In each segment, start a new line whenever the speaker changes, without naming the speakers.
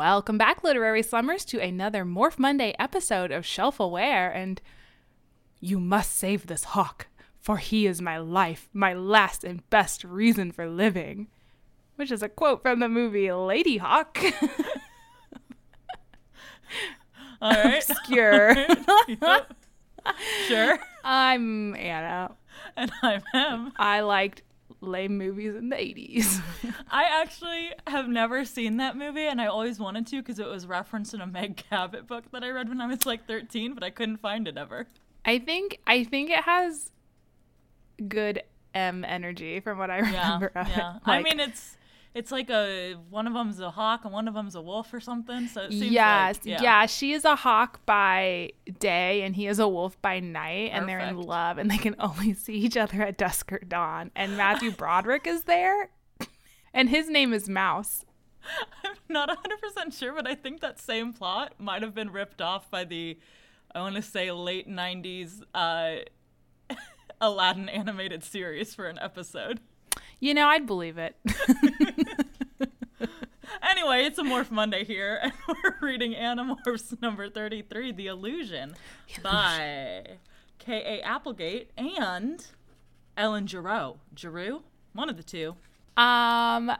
Welcome back, literary slummers, to another Morph Monday episode of Shelf Aware. And you must save this hawk, for he is my life, my last and best reason for living. Which is a quote from the movie Ladyhawke.
All right.
Obscure.
Yep. Sure.
I'm Anna.
And I'm Em.
I liked lame movies in the 80s.
I actually have never seen that movie, and I always wanted to because it was referenced in a Meg Cabot book that I read when I was like 13, but I couldn't find it ever.
I think I think it has good M energy from what I
Yeah,
remember of
yeah.
it.
I mean, it's it's like a one of them's a hawk and one of them's a wolf or something. So it seems
yes,
like,
yeah.
yeah.
She is a hawk by day, and he is a wolf by night, and they're in love, and they can only see each other at dusk or dawn. And Matthew Broderick is there, and his name is Mouse.
I'm not 100% sure, but I think that same plot might have been ripped off by the, I want to say, late 90s uh, Aladdin animated series for an episode.
You know, I'd believe it.
Anyway, it's a Morph Monday here, and we're reading Animorphs number 33, The Illusion, by K.A. Applegate and Ellen Geroux. Giroux? One of the two.
Um,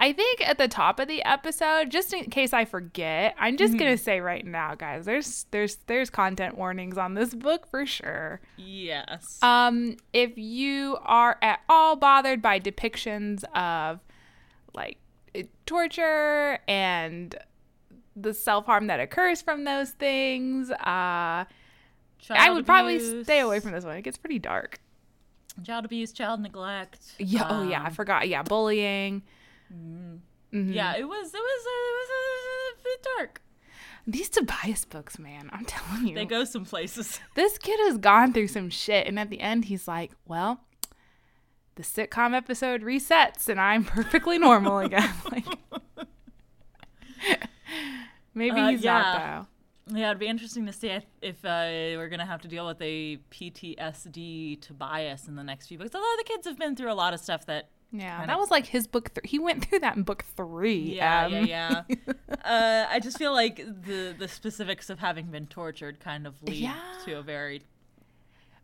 I think at the top of the episode, just in case I forget, I'm just
Mm-hmm.
gonna say right now, guys, there's there's there's content warnings on this book for sure.
Yes.
Um, if you are at all bothered by depictions of like torture and the self harm that occurs from those things, uh, I
Child
would probably stay away from this one. It gets pretty dark.
Child abuse, child neglect.
Yeah. oh yeah, I
um,
forgot. Yeah, bullying. Mm-hmm.
Yeah, it was, it was, it was a bit dark.
These Tobias books, man, I'm telling you.
They go some places.
this kid has gone through some shit and at the end he's like well the sitcom episode resets and i'm perfectly normal again like maybe
Uh,
he's
yeah.
not
Yeah, it'd be interesting to see if, if uh, we're gonna have to deal with a PTSD Tobias in the next few books. Although the kids have been through a lot of stuff that.
Yeah that was like his book th- he went through that in book three
Yeah,
um,
yeah, yeah. uh, I just feel like the the specifics of having been tortured kind of lead
Yeah.
to a very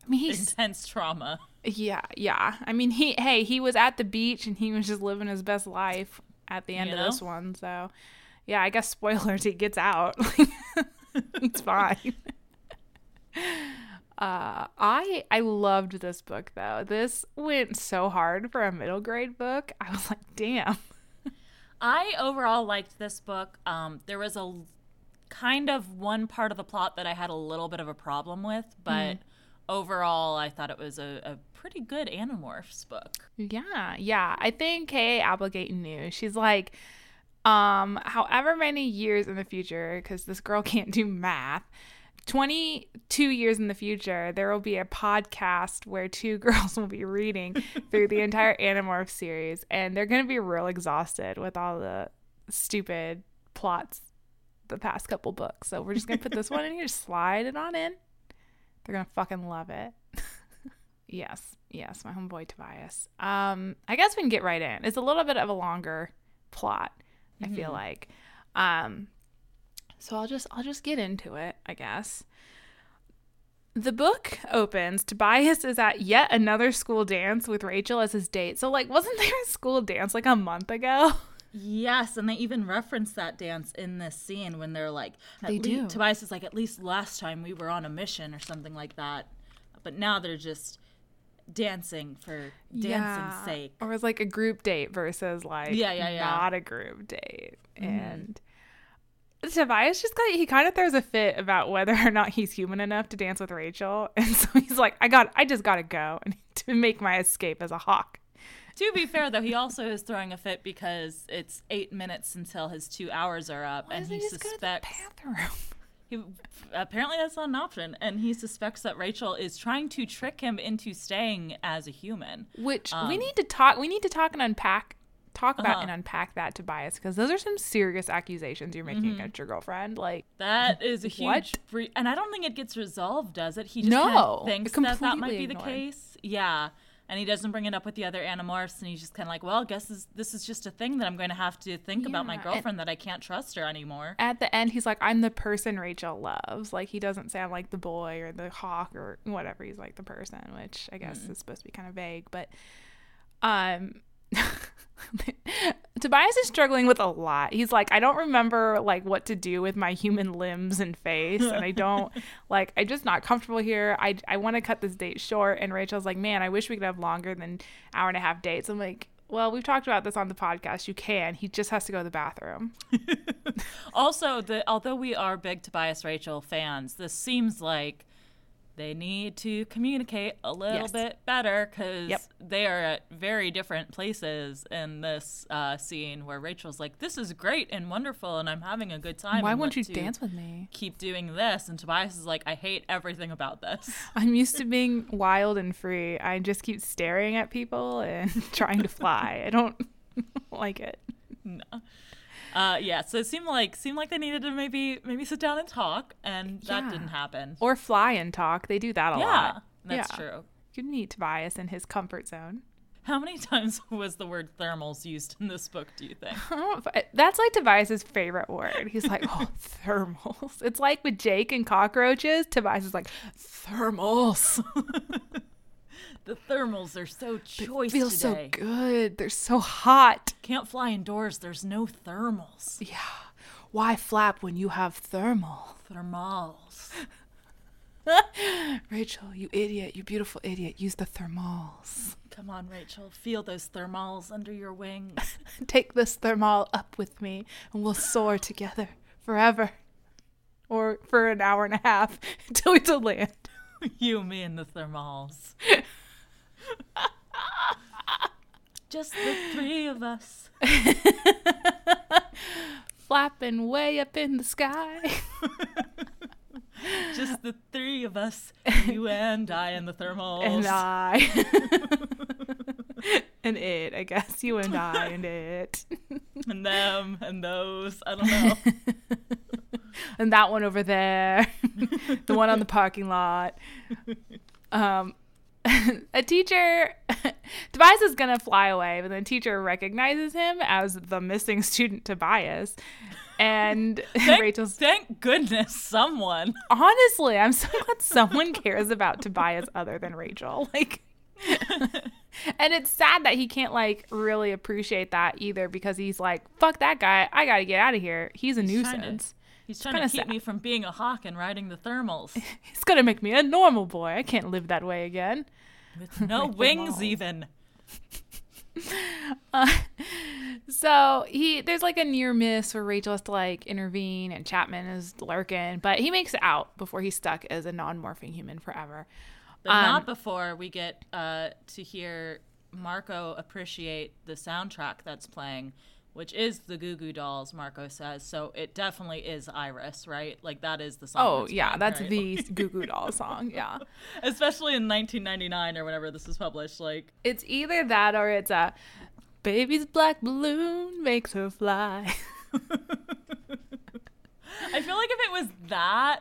i mean he's
intense trauma.
yeah yeah i mean he hey he was at the beach and he was just living his best life at the end
You
of this one so yeah i guess spoilers he gets out it's fine uh i i loved this book though this went so hard for a middle grade book i was like damn
I overall liked this book. Um, there was a kind of one part of the plot that I had a little bit of a problem with, but overall, I thought it was a, a pretty good Animorphs book.
Yeah, yeah. I think K.A. Applegate knew. She's like, um, however many years in the future, because this girl can't do math. 22 years in the future, there will be a podcast where two girls will be reading through the entire Animorph series, and they're going to be real exhausted with all the stupid plots the past couple books. So we're just going to put this one in here, slide it on in. They're going to fucking love it. Yes, yes, my homeboy Tobias. Um, I guess we can get right in. It's a little bit of a longer plot, I feel like. Um, so I'll just I'll just get into it, I guess. The book opens. Tobias is at yet another school dance with Rachel as his date. So like wasn't there a school dance like a month ago?
Yes, and they even reference that dance in this scene when they're like,
They do.
Tobias is like, at least last time we were on a mission or something like that. But now they're just dancing for dancing's sake.
Or it's like a group date versus like
Yeah, yeah, yeah.
not a group date. Mm-hmm. And Tobias just got he kind of throws a fit about whether or not he's human enough to dance with Rachel. And so he's like, I got I just gotta go and to make my escape as a hawk.
To be fair, though, he also is throwing a fit because it's eight minutes until his two hours are up, and
Doesn't
he
just go to the
suspects
bathroom.
he apparently that's not an option, and he suspects that Rachel is trying to trick him into staying as a human.
Which we
Um,
need to talk we need to talk and unpack talk about
Uh-huh.
and unpack that Tobias because those are some serious accusations you're making
Mm-hmm.
against your girlfriend. Like
That is a huge, bre- and I don't think it gets resolved, does it? He just
No,
kind of thinks that that might be the case. Yeah, and he doesn't bring it up with the other animorphs and he's just kind of like well I guess this, this is just a thing that i'm going to have to think about my
Yeah, and-
girlfriend that i can't trust her anymore
At the end, he's like, I'm the person Rachel loves. Like, he doesn't say I'm like the boy or the hawk or whatever. He's like the person, which I guess is supposed to be kind of vague. But, um, Tobias is struggling with a lot. He's like, I don't remember like what to do with my human limbs and face, and I don't like. I'm just not comfortable here. I I want to cut this date short. And Rachel's like, man, I wish we could have longer than hour and a half dates. I'm like. Well, we've talked about this on the podcast. You can. He just has to go to the bathroom.
also the although we are big tobias rachel fans this seems like they need to communicate a little
Yes.
bit better because
Yep.
they are at very different places in this uh, scene where rachel's like this is great and wonderful and i'm having a good time
Why won't you dance with me?
keep doing this and tobias is like i hate everything about this
I'm used to being wild and free. I just keep staring at people and trying to fly. I don't like it.
Uh, yeah so it seemed like seemed like they needed to maybe maybe sit down and talk and that
Yeah.
didn't happen
Or fly and talk. They do that a
yeah
lot.
that's
Yeah.
true
You need Tobias in his comfort zone.
How many times was the word thermals used in this book, do you think?
I don't know if- That's like Tobias's favorite word. He's like, oh, thermals. It's like with Jake and cockroaches. Tobias is like, thermals.
The thermals are so choice
Feels so
today.
good. They're so hot.
Can't fly indoors, there's no thermals.
Yeah. Why flap when you have thermal?
Thermals.
Rachel, you idiot. You beautiful idiot. Use the thermals.
Come on, Rachel, feel those thermals under your wings.
Take this thermal up with me and we'll soar together forever. Or for an hour and a half until we to land.
you, me, and the thermals. Just the three of us.
Flapping way up in the sky.
Just the three of us. You and I and the thermals.
and I. and it, I guess. You and I and it.
and them and those. I don't know.
and that one over there. the one on the parking lot. Um, a teacher, Tobias is gonna fly away, but the teacher recognizes him as the missing student Tobias, and
Thank,
Rachel's.
thank goodness someone.
Honestly, I'm so glad someone cares about Tobias other than Rachel. Like, and it's sad that he can't like really appreciate that either because he's like, "Fuck that guy! I gotta get out of here. He's a
He's to-
nuisance.
He's trying to keep
sad.
me from being a hawk and riding the thermals
He's gonna make me a normal boy. I can't live that way again."
with no wings even.
So he there's like a near miss where Rachel has to like intervene and Chapman is lurking, but he makes it out before he's stuck as a non-morphing human forever.
But
Um,
not before we get uh, to hear Marco appreciate the soundtrack that's playing, which is the Goo Goo Dolls, Marco says. So it definitely is Iris, right? Like that is the song.
Oh
that's
yeah,
playing,
that's
right?
the Goo Goo Doll song. Yeah,
Especially in 1999 or whenever this was published. Like,
it's either that or it's a baby's black balloon makes her fly.
I feel like if it was that,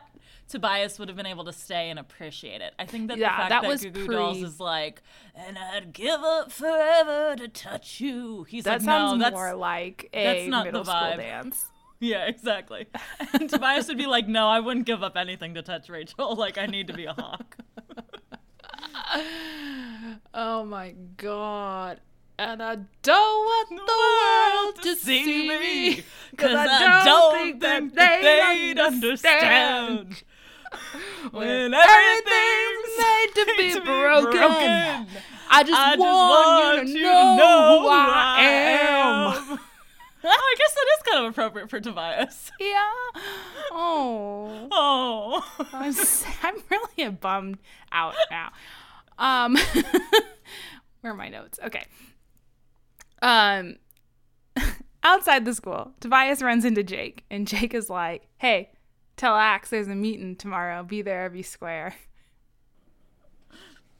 Tobias would have been able to stay and appreciate it. I think that
Yeah,
the fact
that
that,
was
Goo Goo Dolls is like, and I'd give up forever to touch you. He's
That
like,
sounds
no, that's
more like a
that's not the
middle school dance.
Yeah, exactly. And Tobias would be like, "No, I wouldn't give up anything to touch Rachel. Like, I need to be a hawk."
Oh my god. And I don't want the world to see me.
because
I don't think that they'd understand.
When
Everything's made to be broken. I just,
I just
want, you to know, who I am.
oh, I guess that is kind of appropriate for Tobias.
Yeah. Oh.
Oh,
I'm, I'm really bummed out now. Um, where are my notes? Okay. Um, outside the school, Tobias runs into Jake, and Jake is like, "Hey, tell Ax there's a meeting tomorrow. Be there, be square."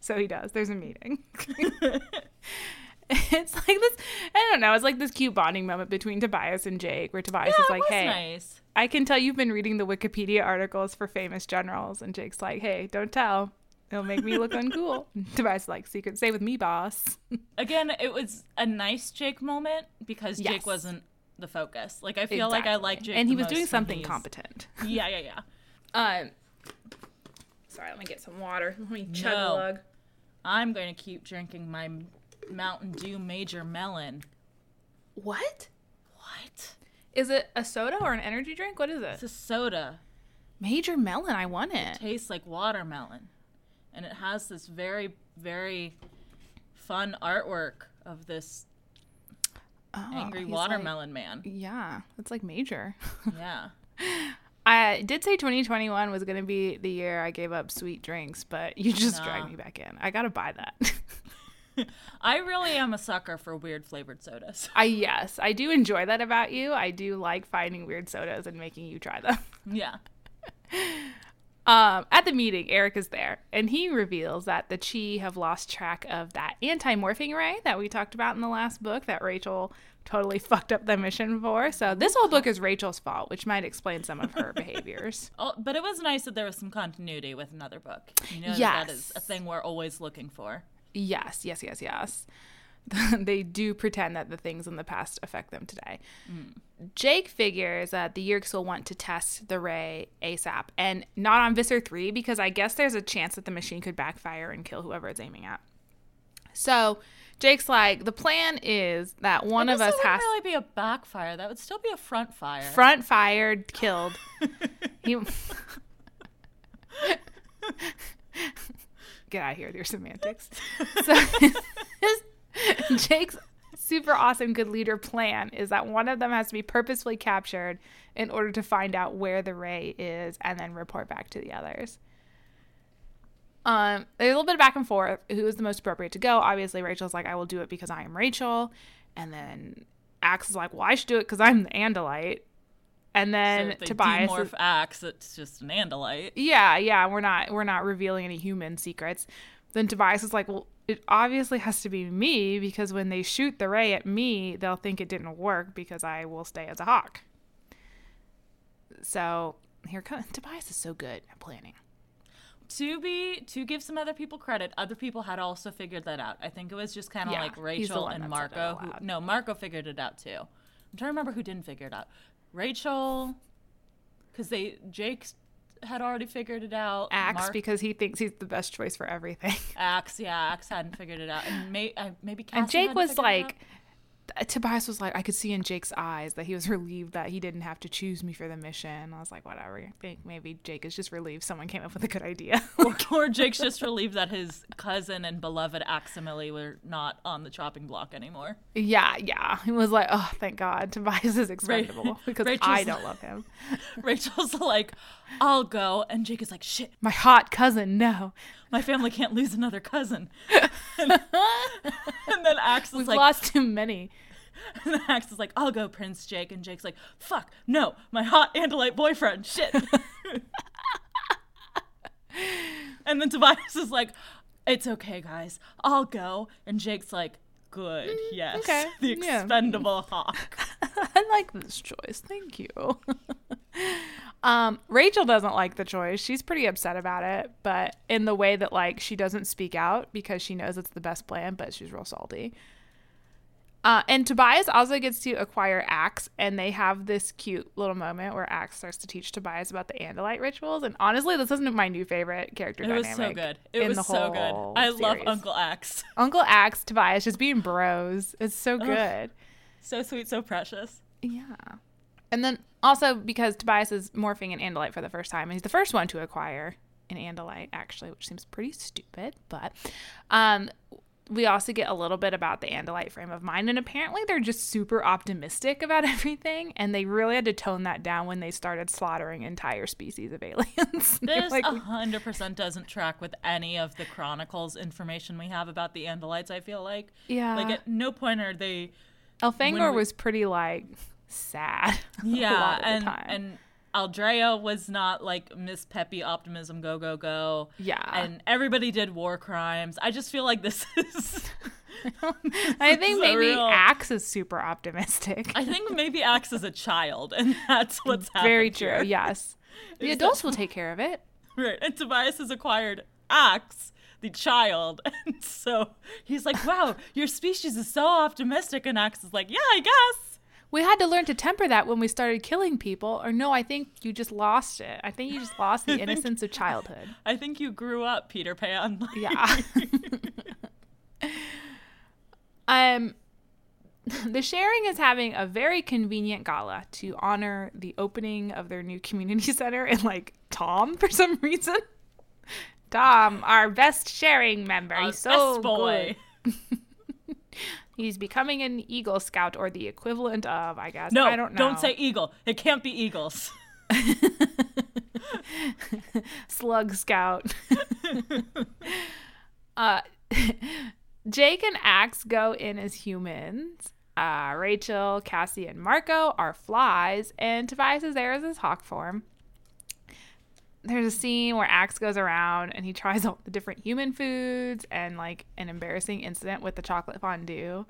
So he does. There's a meeting. it's like this. I don't know. It's like this cute bonding moment between Tobias and Jake, where Tobias
yeah,
is like, "Hey,
nice.
I can tell you've been reading the Wikipedia articles for famous generals. And Jake's like, hey, don't tell. It'll make me look uncool. Tobias like, secret stay with me, boss.
Again, it was a nice Jake moment because
Yes.
Jake wasn't the focus. Like I feel like I like Jake,
and he was doing something competent.
Yeah, yeah, yeah.
Um, sorry, let me get some water. Let me chug
No.
a lug.
I'm going to keep drinking my Mountain Dew Major Melon.
What
What?
is it? A soda or an energy drink? What is it?
It's a soda.
Major melon. I want it.
tastes like watermelon. And it has this very, very fun artwork of this
Oh,
angry watermelon man.
Yeah, that's like major.
Yeah.
I did say 2021 was going to be the year I gave up sweet drinks, but you just
Nah.
dragged me back in. I got to buy that.
I really am a sucker for weird flavored sodas.
I yes, I do enjoy that about you. I do like finding weird sodas and making you try them.
Yeah.
Um, at the meeting, Erek is there, and he reveals that the Chee have lost track of that anti-morphing ray that we talked about in the last book that Rachel totally fucked up the mission for. So this whole book is Rachel's fault, which might explain some of her behaviors.
Oh, but it was nice that there was some continuity with another book. You know, that, that is a thing we're always looking for.
Yes, yes, yes, yes. they do pretend that the things in the past affect them today. Mm. Jake figures that the Yeerks will want to test the ray ASAP and not on Visser 3 because I guess there's a chance that the machine could backfire and kill whoever it's aiming at. So Jake's like, the plan is that one of us has
wouldn't really be a backfire. That would still be a front fire.
front fired, killed. he get out of here with your semantics. So Jake's super awesome good leader plan is that one of them has to be purposefully captured in order to find out where the ray is and then report back to the others. Um, there's a little bit of back and forth. Who is the most appropriate to go? Obviously, Rachel's like, I will do it because I am Rachel. And then Ax is like, Well, I should do it because I'm the Andalite. And then
they
Tobias, is-
demorph Ax, it's just an andalite.
yeah, yeah, we're not we're not revealing any human secrets. Then Tobias is like, well, it obviously has to be me because when they shoot the ray at me, they'll think it didn't work because I will stay as a hawk. So here comes Tobias is so good at planning.
To be to give some other people credit, other people had also figured that out. I think it was just kind of
Yeah,
like Rachel and
that said it
Marco. Who, no, Marco figured it out too. I'm trying to remember who didn't figure it out. Rachel, because they Jake had already figured it out.
Ax
Mark-
because he thinks he's the best choice for everything.
Ax, yeah, Ax hadn't figured it out, and may, uh, maybe Cassie
and Jake was
figured it out.
like Tobias was like, I could see in Jake's eyes that he was relieved that he didn't have to choose me for the mission. I was like, whatever. I think maybe Jake is just relieved someone came up with a good idea.
or Jake's just relieved that his cousin and beloved Aximili were not on the chopping block anymore.
Yeah, yeah. He was like, oh, thank God. Tobias is expendable because
Rachel's-
I don't love him.
Rachel's like, I'll go. And Jake is like, shit,
My hot cousin, no.
My family can't lose another cousin. and, and then Ax is
We've
like,
lost too many.
and Ax is like, I'll go, Prince Jake. And Jake's like, fuck, no, my hot Andalite boyfriend, shit. and then Tobias is like, it's okay, guys, I'll go. And Jake's like, good, yes,
Mm, okay,
the
yeah.
expendable hawk.
I like this choice. Thank you. Um, Rachel doesn't like the choice. She's pretty upset about it, but in the way that like she doesn't speak out because she knows it's the best plan, but she's real salty. Uh, and Tobias also gets to acquire Ax, and they have this cute little moment where Ax starts to teach Tobias about the Andalite rituals. And honestly, this isn't my new favorite character
It was
dynamic.
so good. It was
the
so good. I love. Uncle Ax.
Uncle Ax, Tobias, just being bros. It's so good.
So sweet, so precious.
Yeah. And then also because Tobias is morphing an Andalite for the first time, and he's the first one to acquire an Andalite, actually, which seems pretty stupid. But um, we also get a little bit about the Andalite frame of mind, and apparently they're just super optimistic about everything, and they really had to tone that down when they started slaughtering entire species of aliens.
This
like,
a hundred percent doesn't track with any of the Chronicles information we have about the Andalites. I feel like,
yeah,
like at no point are they.
Elfangor
we-
was pretty like sad.
Yeah, and and Aldrea was not like Miss Peppy optimism, go go go.
yeah,
And everybody did war crimes. I just feel like this is.
I think maybe
real.
Ax is super optimistic.
I think maybe Ax is a child, and that's what's happening.
Very true. Yes. The
Is
adults will take care of it.
Right. And Tobias has acquired Ax, the child. And so he's like, wow, your species is so optimistic. And Ax is like, yeah, I guess.
We had to learn to temper that when we started killing people. Or no, I think you just lost it. I think you just lost the innocence of childhood.
I think you grew up, Peter Pan.
Yeah. um the sharing is having a very convenient gala to honor the opening of their new community center and like Tom for some reason. Tom, our best sharing member.
Our
He's so
boy.
good. He's becoming an Eagle Scout or the equivalent of, I guess.
No,
I don't know.
don't say eagle. It can't be eagles.
Slug Scout. uh, Jake and Ax go in as humans. Uh, Rachel, Cassie, and Marco are flies, and Tobias is there as his hawk form. There's a scene where Ax goes around and he tries all the different human foods and like an embarrassing incident with the chocolate fondue.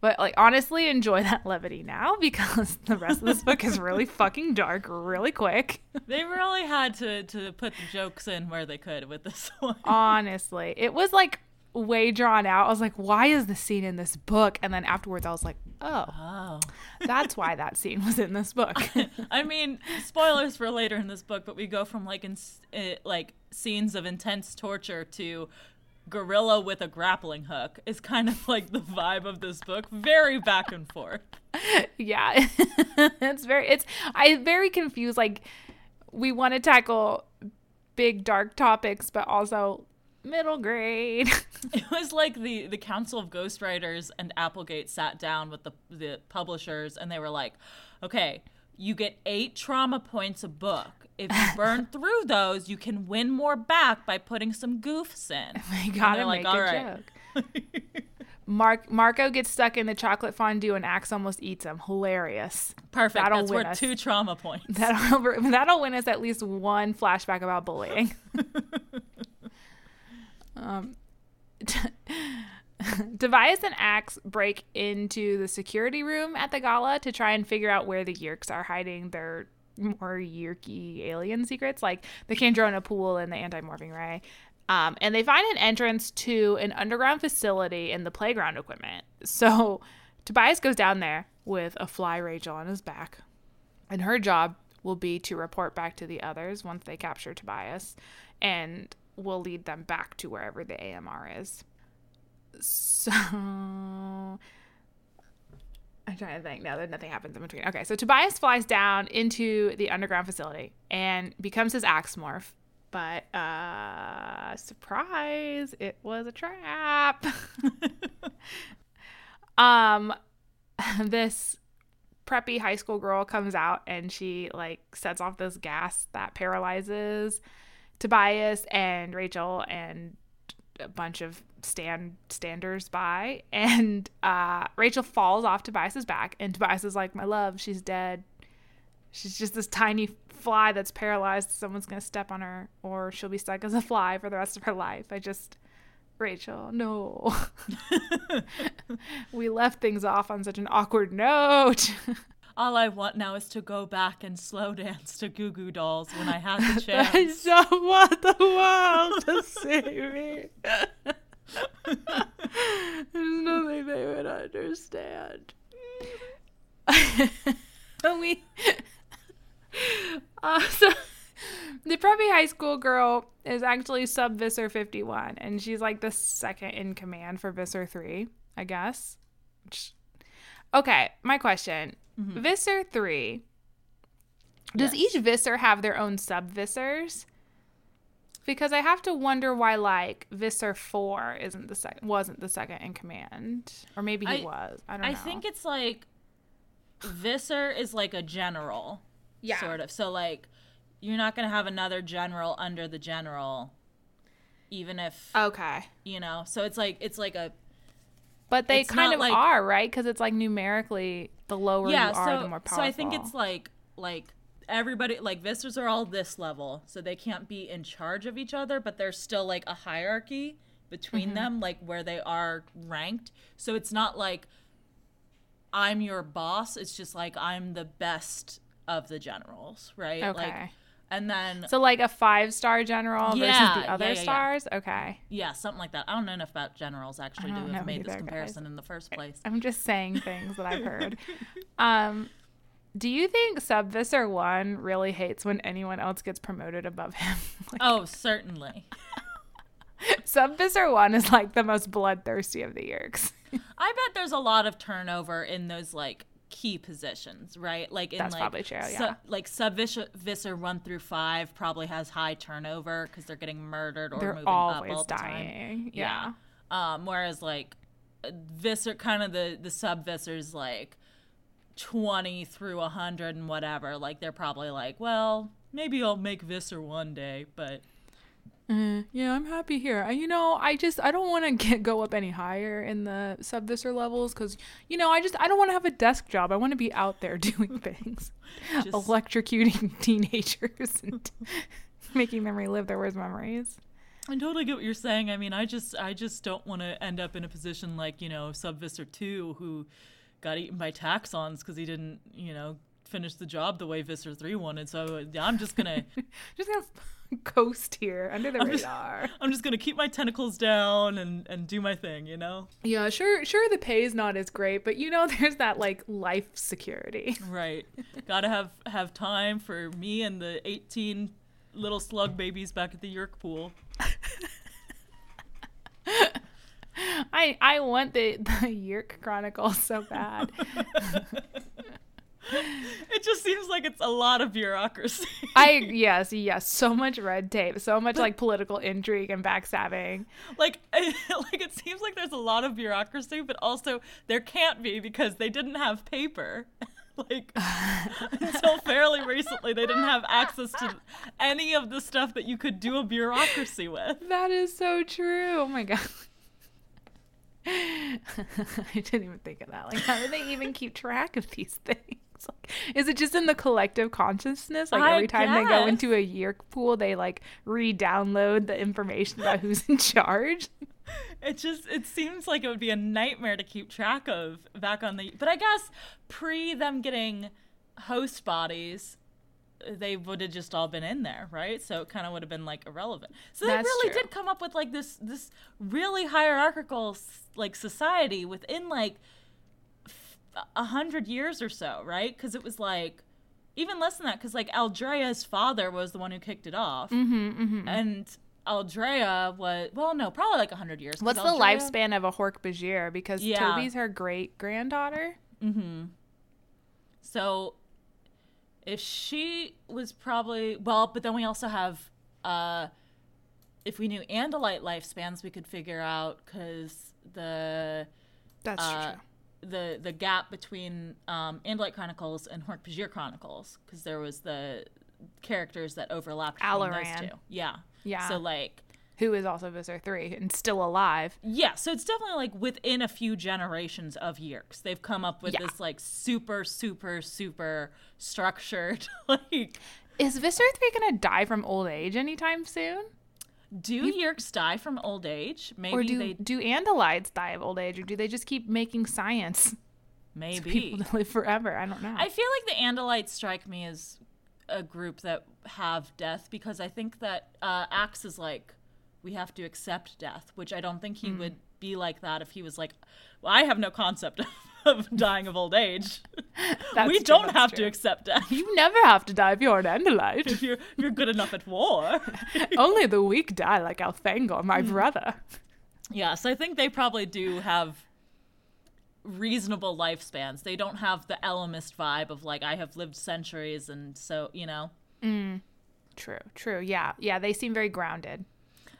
But like honestly enjoy that levity now because the rest of this book is really fucking dark really quick.
They really had to, to put the jokes in where they could with this one.
honestly it was like way drawn out i was like why is the scene in this book and then afterwards i was like oh
Oh.
that's why that scene was in this book
I mean, spoilers for later in this book, but we go from like in, uh, like scenes of intense torture to gorilla with a grappling hook is kind of like the vibe of this book. Very back and forth.
yeah it's very it's i very confused like we want to tackle big dark topics but also middle grade
It was like the the Council of Ghostwriters and Applegate sat down with the the publishers and they were like, "Okay, you get 8 trauma points a book. If you burn through those, you can win more back by putting some goofs in."
we
they're like,
make a
"All right."
joke Mark Marco gets stuck in the chocolate fondue and Ax almost eats him. Hilarious.
Perfect.
That'll
That's
win
worth
us.
two trauma points.
That'll that'll win us at least one flashback about bullying. Um, Tobias and Ax break into the security room at the gala to try and figure out where the Yeerks are hiding their more Yeerky alien secrets, like the Kandrona pool and the anti-morphing ray. Um, and they find an entrance to an underground facility in the playground equipment. So Tobias goes down there with a fly Rachel on his back, and her job will be to report back to the others once they capture Tobias and will lead them back to wherever the AMR is. So I'm trying to think now that nothing happens in between. Okay, so Tobias flies down into the underground facility and becomes his Ax morph. But uh surprise, it was a trap. um this preppy high school girl comes out and she like sets off this gas that paralyzes Tobias and Rachel and a bunch of stand standers by. And uh Rachel falls off Tobias's back and Tobias is like my love she's dead. She's just this tiny fly that's paralyzed. Someone's gonna step on her or she'll be stuck as a fly for the rest of her life. I just Rachel no. We left things off on such an awkward note
All I want now is to go back and slow dance to Goo Goo Dolls when I had the
I
chance.
don't want the world to see me. There's nothing they would understand. we, uh, so the preppy high school girl is actually sub Visser 51, and she's like the second in command for Visser 3, I guess. Okay, my question Mm-hmm. Visser 3 does
Yes.
each Visser have their own sub Vissers? Because I have to wonder why, like Visser Four isn't the second, wasn't the second in command, or maybe he
I-
was. I don't
I
know.
I think it's like Visser is like a general,
Yeah.
sort of. So like, you're not gonna have another general under the general, even if
okay,
you know. So it's like it's like a
but they
It's
kind of
like-
are right because it's like numerically, the lower
yeah.
you are,
so
the more powerful.
so I think it's like like everybody like Vissers are all this level, so they can't be in charge of each other, but there's still like a hierarchy between mm-hmm. them, like where they are ranked. So it's not like I'm your boss. It's just like I'm the best of the generals, right?
okay.
Like And then
So like a five star general
Yeah,
versus the other
yeah, yeah,
stars. Okay,
yeah, something like that. I don't know enough about generals actually to have made this
either, guys.
comparison in the first place.
I'm just saying things that I've heard. Um, do you think Sub-Visser One really hates when anyone else gets promoted above him? like,
Oh, certainly.
Sub-Visser One is like the most bloodthirsty of the Yeerks.
I bet there's a lot of turnover in those like key positions, right? Like in
That's
like
probably true,
su- like Sub-Visser one through five probably has high turnover because they're getting murdered or
They're
moving up
always
all the time.
dying. Yeah.
Um, whereas like Visser, kind of the the sub Vissers like twenty through hundred and whatever. Like they're probably like, well, maybe I'll make Visser one day, but
Uh, yeah, I'm happy here. I, you know, I just I don't want to get go up any higher in the Sub-Visser levels because you know I just I don't want to have a desk job. I want to be out there doing things,
Just-
electrocuting teenagers and making them relive their worst memories.
I totally get what you're saying. I mean, I just I just don't want to end up in a position like you know Sub-Visser two who got eaten by Taxxons because he didn't you know finish the job the way Visor three wanted. So I'm just gonna
Just gonna coast here under the
I'm just-
radar.
I'm just gonna keep my tentacles down and and do my thing. You know.
Yeah, sure, sure. The pay is not as great, but you know, there's that like life security.
Right. Gotta have have time for me and the 18 little slug babies back at the Yeerk pool.
I I want the the Yeerk Chronicles so bad.
It just seems like it's a lot of bureaucracy.
I yes, yes, so much red tape, so much like political intrigue and backstabbing.
like like it seems like there's a lot of bureaucracy, but also there can't be because they didn't have paper. like until fairly recently they didn't have access to any of the stuff that you could do a bureaucracy with.
That is so true. Oh my god. I didn't even think of that. Like, how do they even keep track of these things? Like, is it just in the collective consciousness? Like
I
every time they go into a Yeerk pool, they like re-download the information about who's in charge.
It just it seems like it would be a nightmare to keep track of back on the but I guess pre them getting host bodies they would have just all been in there, right? So it kind of would have been like irrelevant. So they
That's
really
true.
did come up with like this this really hierarchical like society within like a hundred years or so, right? Because it was like even less than that, because like Aldrea's father was the one who kicked it off,
Mm-hmm, mm-hmm.
and Aldrea was well, no, probably like a hundred years.
What's the lifespan of a Hork Bajir? Because
Yeah.
Toby's her great granddaughter.
Mm-hmm. So if she was probably well, but then we also have uh if we knew Andalite lifespans, we could figure out because the
That's
uh,
true.
The the gap between um, Andalite Chronicles and Hork Bajir Chronicles because there was the characters that overlapped between those two. Yeah.
Yeah.
So like
Who is also Visser 3 and still alive.
Yeah, so it's definitely like within a few generations of Yeerks, they've come up with
Yeah.
this like super, super, super structured like.
Is Visser 3 going to die from old age anytime soon?
Do Yeerks die from old age? Maybe
or do
they
do Andalites die of old age, or do they just keep making science
maybe.
people to live forever? I don't know.
I feel like the Andalites strike me as a group that have death because I think that uh, Ax is like we have to accept death, which I don't think he
Mm.
would be like that if he was like, well, I have no concept of dying of old age.
That's
we
true,
don't have to accept death.
You never have to die if you're an Andalite.
if you're if you're good enough at war.
Only the weak die, like Elfangor, my
Hmm.
brother.
yes, I think they probably do have reasonable lifespans. They don't have the Ellimist vibe of like I have lived centuries and so, you know.
True, true. Yeah, yeah. They seem very grounded.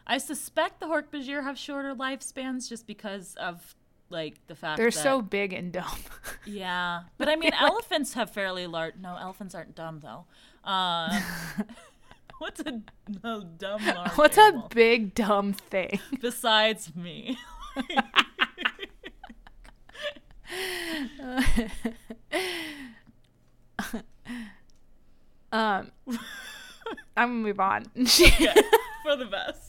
I suspect the Hork-Bajir have shorter lifespans just because of like the fact
They're
that
so big and dumb.
yeah. But I mean, elephants have fairly large. No, elephants aren't dumb though. Uh, what's a, a dumb large
What's
animal?
a big dumb thing?
besides me?
Um, I'm gonna move on.
yeah, for the best.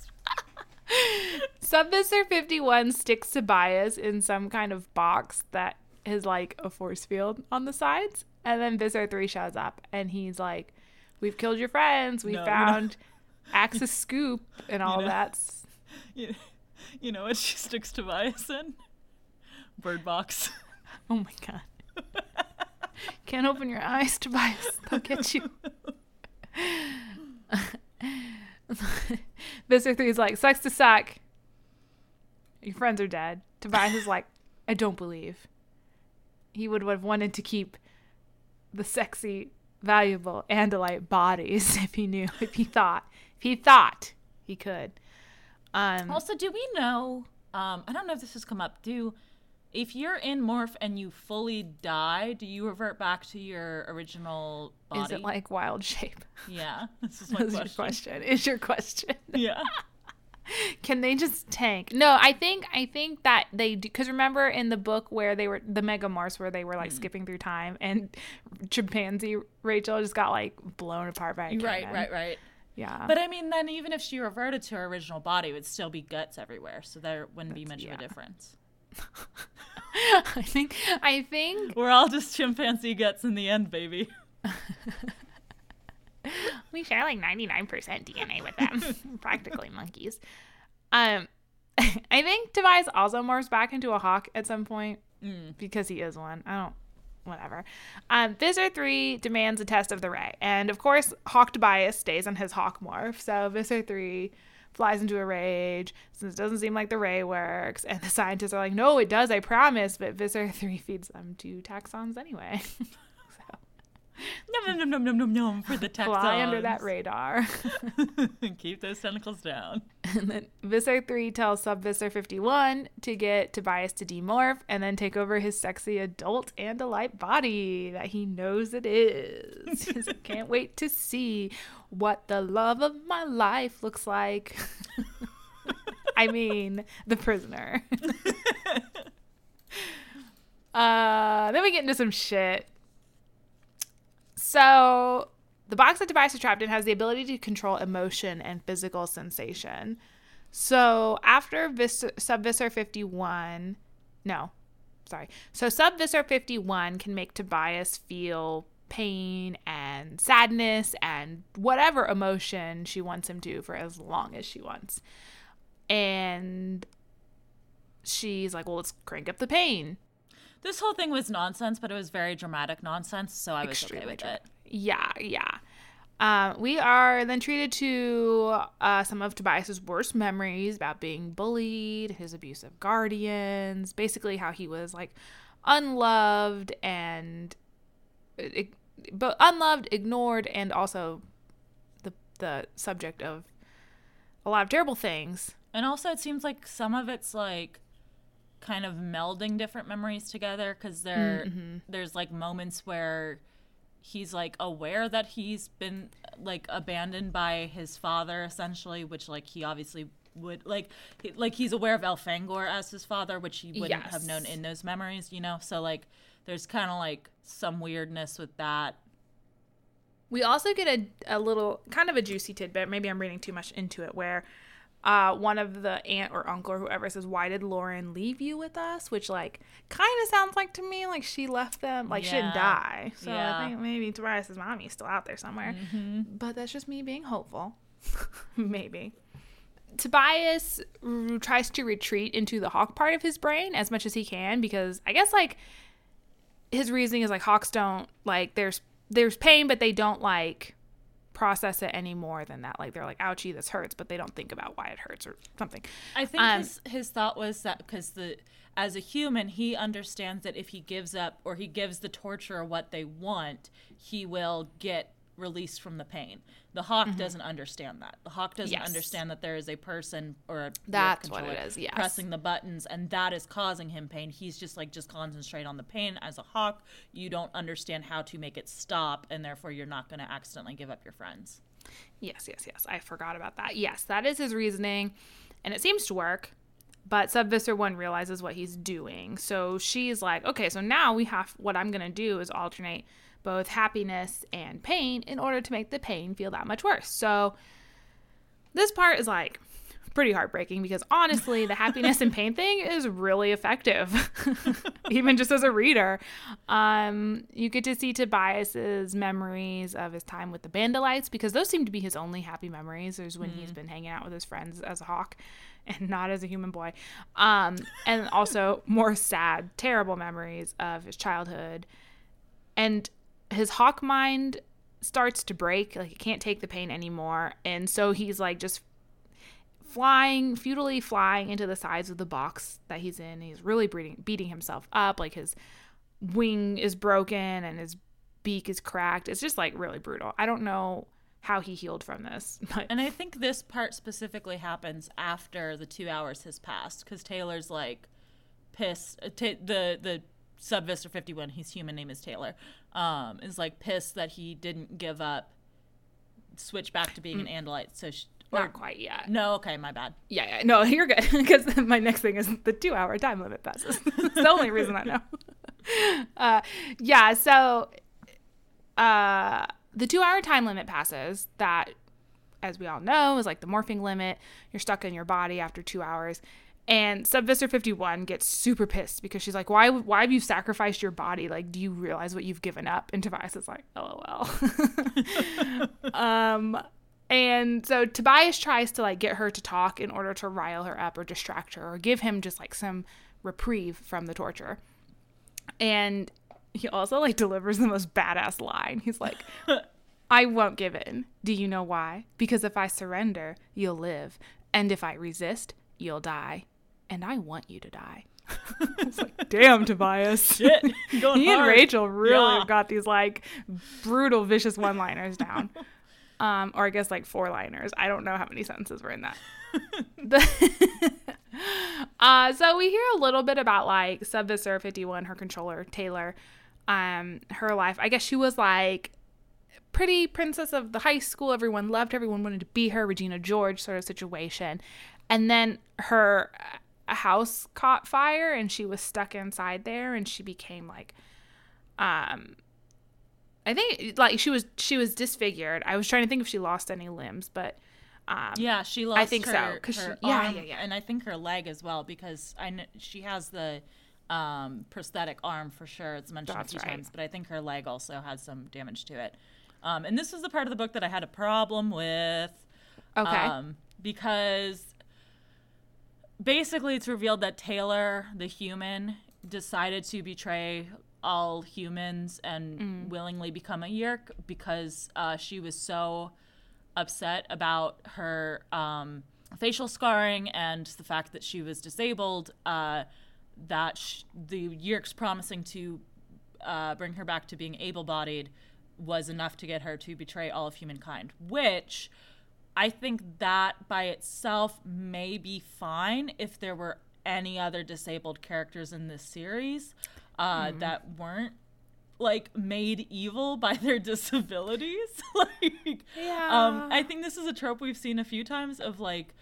Sub-Visser 51 sticks Tobias in some kind of box that is like a force field on the sides. And then Visser 3 shows up and he's like We've killed your friends. We
No, you know-
found Axis Scoop and all
know-
that.
You, you know what she sticks Tobias in? Bird box.
Oh my god. Can't open your eyes, Tobias. They'll get you. Visser 3 is like, sucks to suck. Your friends are dead. Tobias is like, I don't believe. He would have wanted to keep the sexy, valuable Andalite bodies if he knew, if he thought, if he thought he could. Um,
Also, do we know? Um, I don't know if this has come up. Do if you're in morph and you fully die, do you revert back to your original body?
is it like wild shape?
Yeah, this is my
Is your
question.
question? Is your question?
Yeah.
Can they just tank? No, I think I think that they do because remember in the book where they were the Megamorphs where they were like hmm. skipping through time and chimpanzee Rachel just got like blown apart by a
Right,
cannon.
right, right.
Yeah,
But I mean, then even if she reverted to her original body, it would still be guts everywhere, so there wouldn't be much of a difference.
I think I think
We're all just chimpanzee guts in the end, baby.
we share like ninety nine percent DNA with them, practically monkeys. Um, I think Tobias also morphs back into a hawk at some point
Mm.
because he is one. I don't, whatever. Um, Visser 3 demands a test of the ray. And of course, Hawk Tobias stays on his hawk morph. So Visser 3 flies into a rage since it doesn't seem like the ray works. And the scientists are like, no, it does, I promise. But Visser 3 feeds them to Taxxons anyway.
Nom nom nom nom nom nom for the Taxxons.
Fly under that radar.
Keep those tentacles down.
And then Visser 3 tells Sub Visser 51 to get Tobias to demorph and then take over his sexy adult and Andalite body that he knows it is. He's like, Can't wait to see what the love of my life looks like. I mean, the prisoner. uh, then we get into some shit. So the box that Tobias is trapped in has the ability to control emotion and physical sensation. So after Vis- Sub-Visser 51, no, sorry. So Sub-Visser 51 can make Tobias feel pain and sadness and whatever emotion she wants him to for as long as she wants. And she's like, well, let's crank up the pain.
This whole thing was nonsense, but it was very dramatic nonsense, so I was
Extremely
okay with
dra-
it.
Yeah, yeah. Um, we are then treated to uh, some of Tobias's worst memories about being bullied, his abusive guardians, basically how he was like unloved and but unloved, ignored, and also the the subject of a lot of terrible things.
And also, it seems like some of it's like kind of melding different memories together because there mm, mm-hmm. there's like moments where he's like aware that he's been like abandoned by his father essentially which like he obviously would like he- like he's aware of Elfangor as his father which he wouldn't have known in those memories you know so like there's kind of like some weirdness with that
We also get a, a little kind of a juicy tidbit. Maybe I'm reading too much into it. Where uh, one of the aunt or uncle or whoever says, "Why did Lauren leave you with us?" Which like kind of sounds like to me like she left them, like she didn't die. So
Yeah.
I think maybe Tobias's mommy's still out there somewhere. But that's just me being hopeful. maybe. Tobias r- tries to retreat into the hawk part of his brain as much as he can because I guess like his reasoning is like hawks don't like there's there's pain but they don't like process it any more than that. Like they're like ouchie this hurts but they don't think about why it hurts or something.
I think
Um,
his his thought was that because the as a human he understands that if he gives up or he gives the torturer what they want, he will get released from the pain. The hawk doesn't understand that. The hawk doesn't
Mm-hmm. Yes.
understand that there is a person or a
That's what it is, yes.
pressing the buttons and that is causing him pain. He's just like just concentrate on the pain. As a hawk, you don't understand how to make it stop and therefore you're not going to accidentally give up your friends.
yes yes yes i forgot about that yes that is his reasoning and it seems to work but Sub-Visser one realizes what he's doing so she's like okay so now we have what i'm going to do is alternate both happiness and pain in order to make the pain feel that much worse so this part is like pretty heartbreaking because honestly, the happiness and pain thing is really effective, even just as a reader. Um, you get to see Tobias's memories of his time with the Bandolites because those seem to be his only happy memories. There's when mm. he's been hanging out with his friends as a hawk and not as a human boy. Um, and also more sad, terrible memories of his childhood. And his hawk mind starts to break like he can't take the pain anymore and so he's like just flying, futilely flying into the sides of the box that he's in. He's really beating, beating himself up. Like his wing is broken and his beak is cracked. It's just like really brutal. I don't know how he healed from this.
But. And I think this part specifically happens after the two hours has passed because Taylor's like pissed. Uh, t- the the sub Visser 51, his human name is Taylor, um, is like pissed that he didn't give up, switch back to being mm. an Andalite. So she,
not quite yet.
No, okay, my bad.
Yeah, yeah. No, you're good. Because my next thing is the two hour time limit passes. It's the only reason I know. Uh, yeah, so uh, the two hour time limit passes that, as we all know, is like the morphing limit. You're stuck in your body after two hours. And Sub-Visser 51 gets super pissed because she's like, why, why have you sacrificed your body? Like, do you realize what you've given up? And Tobias is like, lol. um, and so Tobias tries to like get her to talk in order to rile her up or distract her or give him just like some reprieve from the torture. And he also like delivers the most badass line. He's like, I won't give in. Do you know why? Because if I surrender, you'll live. And if I resist, you'll die. And I want you to die. it's like, damn, Tobias.
Shit.
Going he hard. and Rachel really yeah. got these like brutal, vicious one liners down um, or I guess like four liners. I don't know how many sentences were in that. uh, so we hear a little bit about like Sub-Visser 51, her controller, Taylor, um, her life. I guess she was like pretty princess of the high school. Everyone loved her. Everyone wanted to be her. Regina George sort of situation. And then her house caught fire and she was stuck inside there and she became like um I think like she was she was disfigured. I was trying to think if she lost any limbs, but um,
yeah, she lost. I think her, so. Cause yeah, yeah, yeah, and I think her leg as well because I know she has the um, prosthetic arm for sure. It's mentioned That's a few right. times, but I think her leg also has some damage to it. Um, and this was the part of the book that I had a problem with.
Okay.
Um, because basically, it's revealed that Taylor, the human, decided to betray all humans and mm. willingly become a Yeerk because uh, she was so upset about her um, facial scarring and the fact that she was disabled uh, that sh- the Yeerks promising to uh, bring her back to being able bodied was enough to get her to betray all of humankind, which I think that by itself may be fine if there were any other disabled characters in this series uh, mm. that weren't like made evil by their disabilities. like, yeah. Um, I think this is a trope we've seen a few times of like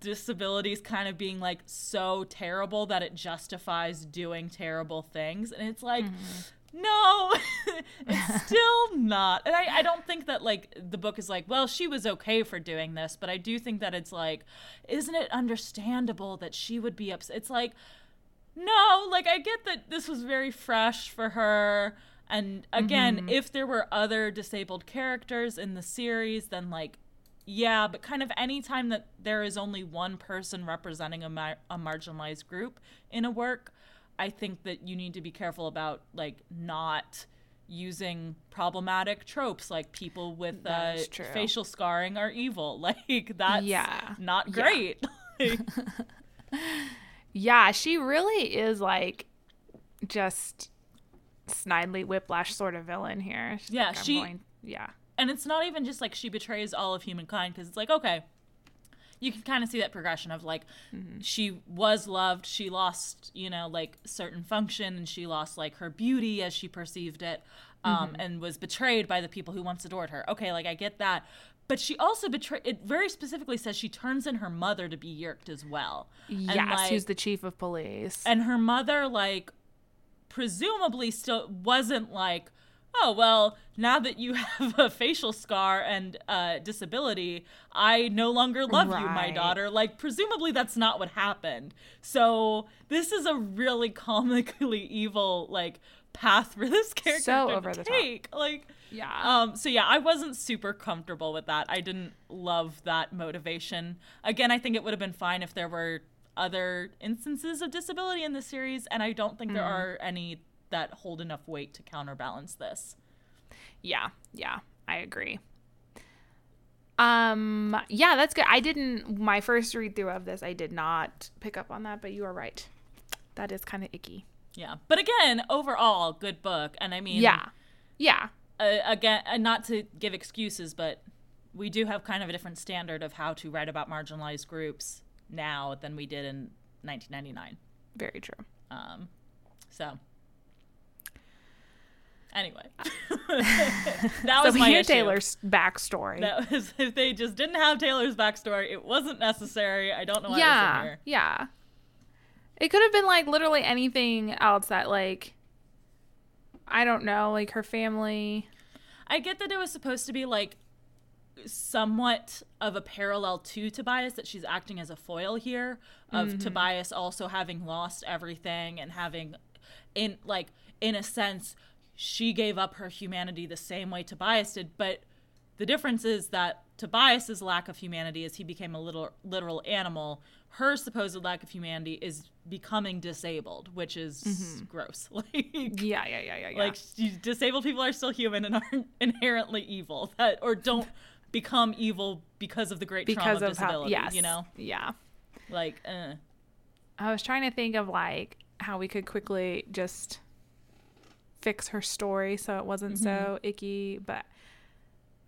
disabilities kind of being like so terrible that it justifies doing terrible things, and it's like. Mm. No, it's still not. And I, I don't think that like the book is like, well, she was okay for doing this, but I do think that it's like, isn't it understandable that she would be upset? It's like, no, like I get that this was very fresh for her. And again, mm-hmm. if there were other disabled characters in the series, then like, yeah, but kind of anytime that there is only one person representing a, mar- a marginalized group in a work, I think that you need to be careful about like not using problematic tropes like people with uh, facial scarring are evil. Like that's yeah. not great. Yeah.
Yeah, she really is like just snidely whiplash sort of villain here.
She's yeah, like, she. Going, yeah, and it's not even just like she betrays all of humankind because it's like okay, you can kind of see that progression of like mm-hmm. she was loved, she lost you know like certain function, and she lost like her beauty as she perceived it. Um, mm-hmm. and was betrayed by the people who once adored her. Okay, like I get that, but she also betrayed. It very specifically says she turns in her mother to be Yeerked as well.
Yes, and, like, who's the chief of police.
And her mother, like, presumably still wasn't like oh well now that you have a facial scar and uh, disability i no longer love you my daughter like presumably that's not what happened so this is a really comically evil like path for this character
So
to
over the top.
take like
Yeah.
um so yeah i wasn't super comfortable with that i didn't love that motivation again i think it would have been fine if there were other instances of disability in the series and i don't think there
Mm.
are any that hold enough weight to counterbalance this
Yeah, yeah, I agree. Um, yeah, that's good. I didn't my first read through of this, I did not pick up on that, but you are right. That is kind of icky.
yeah but again overall good book and i mean
Yeah. Yeah.
uh, again uh, not to give excuses but we do have kind of a different standard of how to write about marginalized groups now than we did in 1999
Very true.
Um, so anyway, that
So
was my issue.
Taylor's backstory.
That was if they just didn't have Taylor's backstory, it wasn't necessary. I don't know why it was in
yeah.
here.
Yeah. It could have been like literally anything else that like I don't know, like her family.
I get that it was supposed to be like somewhat of a parallel to Tobias that she's acting as a foil here of
Mm-hmm.
Tobias also having lost everything and having in like in a sense she gave up her humanity the same way Tobias did but the difference is that Tobias's lack of humanity as he became a little literal animal her supposed lack of humanity is becoming disabled which is gross like
Yeah, yeah, yeah, yeah, yeah.
like disabled people are still human and aren't inherently evil that or don't become evil because of the great trauma
because
of
of how
disability
yes.
you know
Yeah.
like uh.
I was trying to think of like how we could quickly just fix her story so it wasn't so
Mm-hmm.
icky, but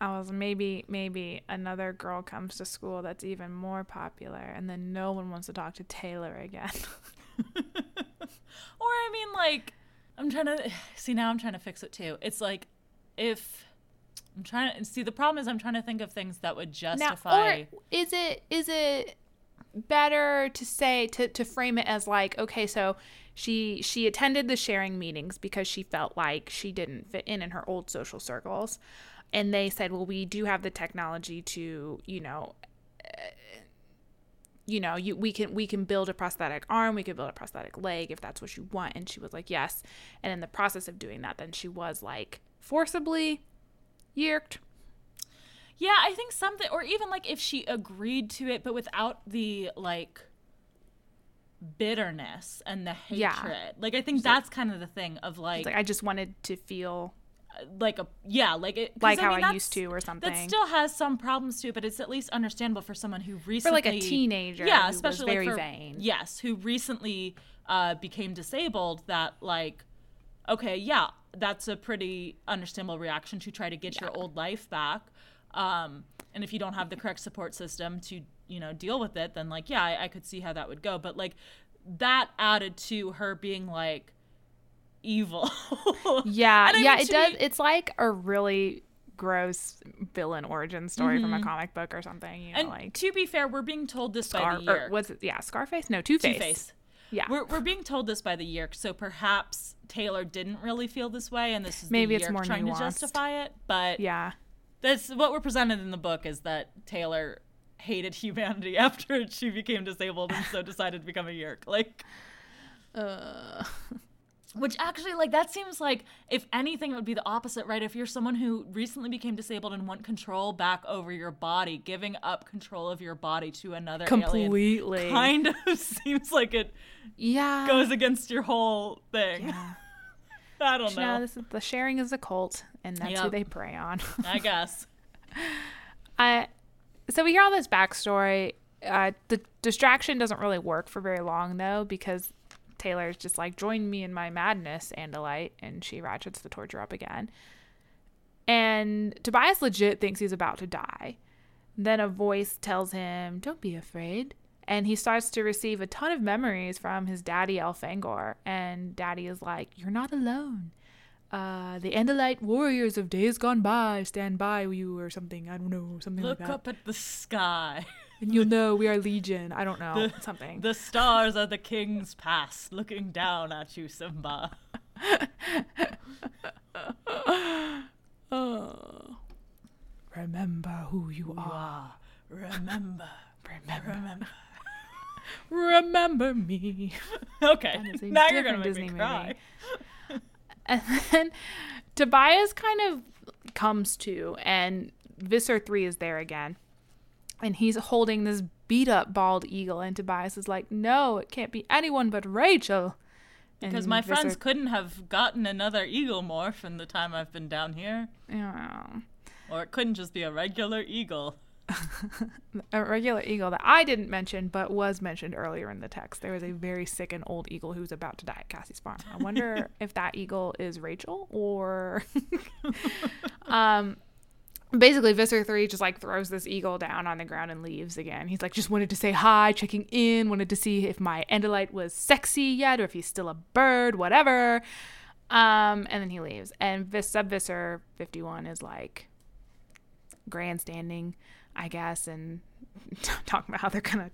I was maybe maybe another girl comes to school that's even more popular and then no one wants to talk to Taylor again.
or i mean like i'm trying to see now i'm trying to fix it too it's like if i'm trying to see the problem is i'm trying to think of things that would justify now,
or is it is it better to say to to frame it as like okay, so she she attended the sharing meetings because she felt like she didn't fit in in her old social circles. And they said well we do have the technology to you know uh, you know you we can we can build a prosthetic arm we can build a prosthetic leg if that's what you want. And she was like yes. And in the process of doing that then she was like forcibly Yeerked.
Yeah i think something or even like if she agreed to it but without the like bitterness and the hatred
Yeah.
like i think that's kind of the thing of like
like i just wanted to feel
like a yeah like it
like how
mean,
I used to or something.
that still has some problems too but it's at least understandable for someone who recently
for like a teenager
yeah
who was
especially
very
like for,
vain.
yes who recently uh became disabled that like okay yeah that's a pretty understandable reaction to try to get your old life back um and if you don't have the correct support system to you know deal with it then like yeah I, I could see how that would go but like that added to her being like evil
Yeah, yeah, it does.
me-
it's like a really gross villain origin story from a comic book or something. You know,
Mm-hmm. and
like
to be fair we're being told this by the Yeerk
was it? Yeah, Scarface. No, Two Face.
Two-Face.
Yeah,
We're, we're being told this by the Yeerk so perhaps Taylor didn't really feel this way, and this is
Maybe
the
it's more
trying
nuanced.
to justify it. But
yeah,
that's what we're presented in the book is that Taylor hated humanity after she became disabled and so decided to become a Yeerk. Like,
uh,
which actually, like, that seems like if anything, it would be the opposite, right? If you're someone who recently became disabled and want control back over your body, giving up control of your body to another alien
completely.
kind of seems like it
yeah.
goes against your whole thing.
yeah.
I don't
You know,
know.
this is the sharing is a cult, and that's who they prey on.
I guess.
I so we hear all this backstory. Uh, the distraction doesn't really work for very long though, because Taylor's just like, "Join me in my madness, Andalite," and she ratchets the torture up again. And Tobias legit thinks he's about to die. Then a voice tells him, "Don't be afraid." And he starts to receive a ton of memories from his daddy Elfangor, and Daddy is like, "You're not alone." Uh, the Andalite warriors of days gone by stand by you, or something. I don't know, something
Look
like that.
up at the sky.
and you'll know we are legion. I don't know
The-
something.
The stars are the king's past, looking down at you, Simba.
oh. Remember who you are.
Ah, remember,
Remember.
remember.
Remember me.
Okay,
That is a
now you're gonna make
Disney
me cry.
And then Tobias kind of comes to, and Visser 3 is there again. And he's holding this beat up bald eagle. And Tobias is like, No, it can't be anyone but Rachel.
Because
And
my
Visser-
friends couldn't have gotten another eagle morph in the time I've been down here,
Yeah.
or it couldn't just be a regular eagle.
a regular eagle that I didn't mention, but was mentioned earlier in the text. There was a very sick and old eagle who was about to die at Cassie's farm. I wonder if that eagle is Rachel or. um, basically, Visser three just like throws this eagle down on the ground and leaves again. He's like, just wanted to say hi, checking in, wanted to see if my Andalite was sexy yet or if he's still a bird, whatever. Um, and then he leaves. And Vis- Sub Visser fifty one is like grandstanding, I guess, and talking about how they're gonna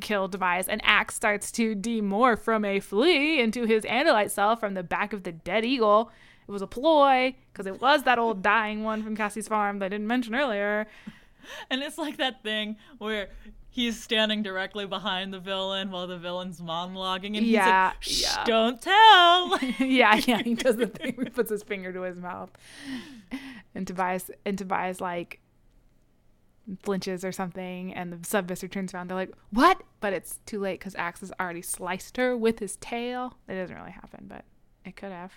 kill Tobias. And Ax starts to demorph from a flea into his Andalite cell from the back of the dead eagle. It was a ploy because it was that old dying one from Cassie's farm that I didn't mention earlier.
And it's like that thing where he's standing directly behind the villain while the villain's monologuing, and he's
Yeah,
like, Shh,
yeah.
don't tell.
yeah, yeah, he does the thing he puts his finger to his mouth. And Tobias and Tobias like flinches or something and the sub Visser turns around, they're like, What? But it's too late because Ax has already sliced her with his tail. It doesn't really happen, but it could have.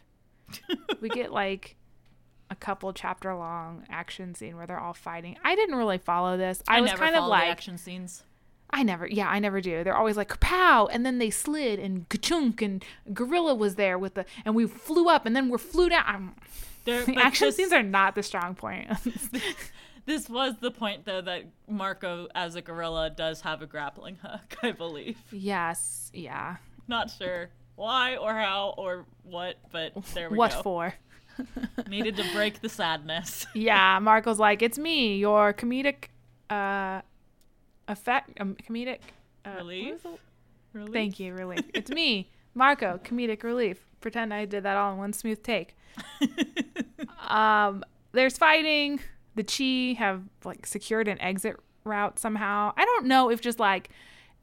we get like a couple chapter long action scene where they're all fighting. I didn't really follow this. I, was
never
kind of like
action scenes.
I never, yeah, I never do. They're always like pow, and then they slid, and ka-chunk, and Gorilla was there with the, and we flew up, and then we're flew down. I'm, the action
this-
scenes are not the strong point.
This was the point, though, that Marco, as a gorilla, does have a grappling hook, I believe.
yes, yeah.
Not sure why or how or what, but there we
What
go.
What for?
Needed to break the sadness.
Yeah, Marco's like, it's me, your comedic, uh, effect, um, comedic uh,
Relief? Really?
Thank you, relief. It's me, Marco, comedic relief. Pretend I did that all in one smooth take. um, there's fighting. The Chee have like secured an exit route somehow. I don't know if just like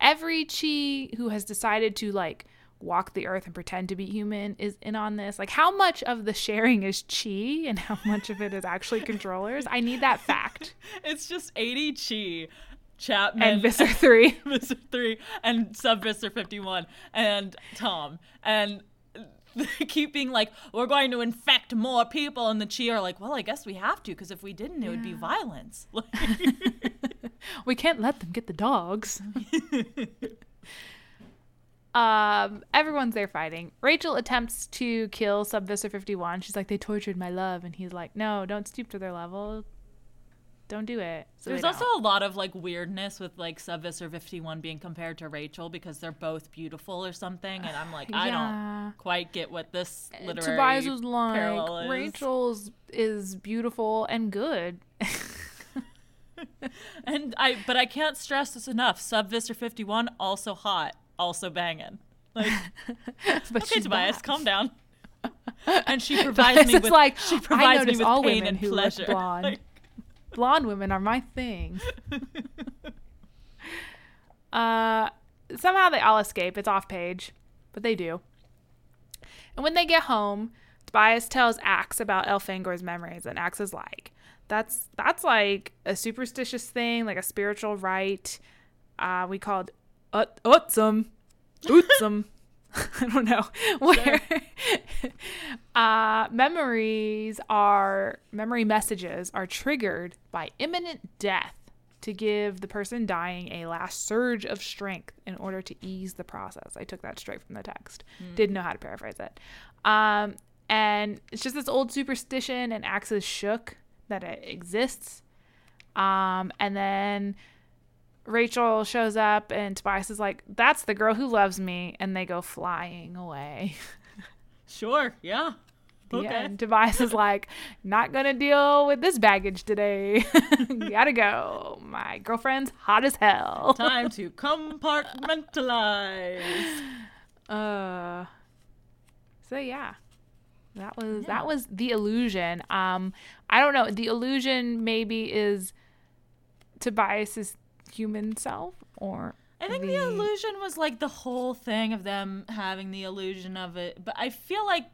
every Chee who has decided to like walk the earth and pretend to be human is in on this. Like how much of the sharing is Chee and how much of it is actually controllers? I need that fact.
It's just 80 Chee, Chapman,
And Visser 3.
Visser 3, and Sub Visser 51, and Tom. And keep being like, we're going to infect more people. And the Chee are like, well, I guess we have to, because if we didn't, it would be violence.
We can't let them get the dogs. um, everyone's there fighting. Rachel attempts to kill Sub-Visser 51. She's like, they tortured my love. And he's like, no, don't stoop to their level. Don't do it. So
There's also a lot of like weirdness with like Sub Visser 51 being compared to Rachel because they're both beautiful or something. And I'm like, I
Yeah.
don't quite get what this uh, literary
Tobias was like,
is.
Rachel's is beautiful and good.
And I, but I can't stress this enough. Sub Visser 51 also hot, also banging. Like,
but
okay, Tobias,
not.
calm down. And she provides
Tobias
me with
like,
she provides me with
all
pain
women
and
who look
pleasure.
blonde.
Like,
blonde women are my thing. uh, somehow they all escape. It's off page, but they do. And when they get home, Tobias tells Ax about Elfangor's memories, and Ax is like, "That's that's like a superstitious thing, like a spiritual rite. Uh, we called ut utsum, utsum." I don't know where uh, memories are memory messages are triggered by imminent death to give the person dying a last surge of strength in order to ease the process. I took that straight from the text. Didn't know how to paraphrase it. Um, and it's just this old superstition, and Ax is shook that it exists. Um, and then Rachel shows up, and Tobias is like, "That's the girl who loves me," and they go flying away.
sure, yeah. Okay.
end. Tobias is like, "Not gonna deal with this baggage today. Gotta go. My girlfriend's hot as hell."
Time to compartmentalize.
Uh. So yeah, That was
Yeah.
that was the illusion. Um, I don't know. The illusion maybe is Tobias's human self, or
I think the, illusion was like the whole thing of them having the illusion of it, but I feel like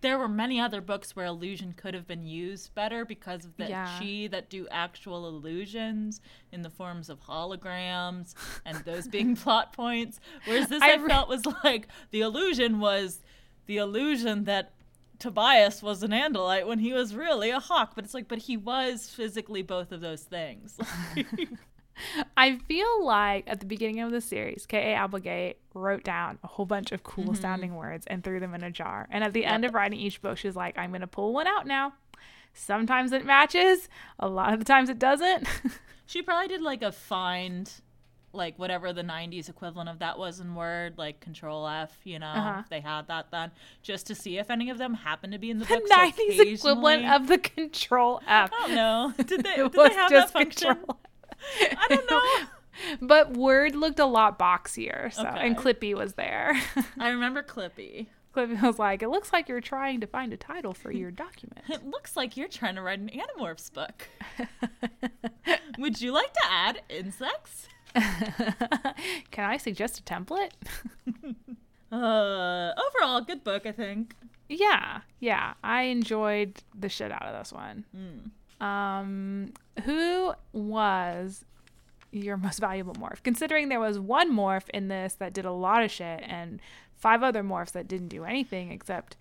there were many other books where illusion could have been used better because of the
Yeah.
Chee that do actual illusions in the forms of holograms and those being plot points. Whereas this
I
I,
re-
felt was like the illusion was the illusion that Tobias was an Andalite when he was really a hawk, but it's like, but he was physically both of those things.
I feel like at the beginning of the series, K.A. Applegate wrote down a whole bunch of cool sounding words and threw them in a jar. And at the end of writing each book, she's like, I'm going to pull one out now. Sometimes it matches, a lot of the times it doesn't.
She probably did like a find, like whatever the 90s equivalent of that was in Word, like Control F, you know,
Uh-huh.
if they had that then, just to see if any of them happened to be in the,
the
book. so
90s equivalent of the Control F.
I don't know. Did they,
It
did
was
they have
just
that function?
Control
I don't know.
But Word looked a lot boxier, so and Clippy was there.
I remember Clippy.
Clippy was like, "It looks like you're trying to find a title for your document."
It looks like you're trying to write an Animorphs book. Would you like to add insects?
Can I suggest a template?
Uh, overall, good book, I think.
Yeah, yeah. I enjoyed the shit out of this one. Um, who was your most valuable morph? Considering there was one morph in this that did a lot of shit and five other morphs that didn't do anything except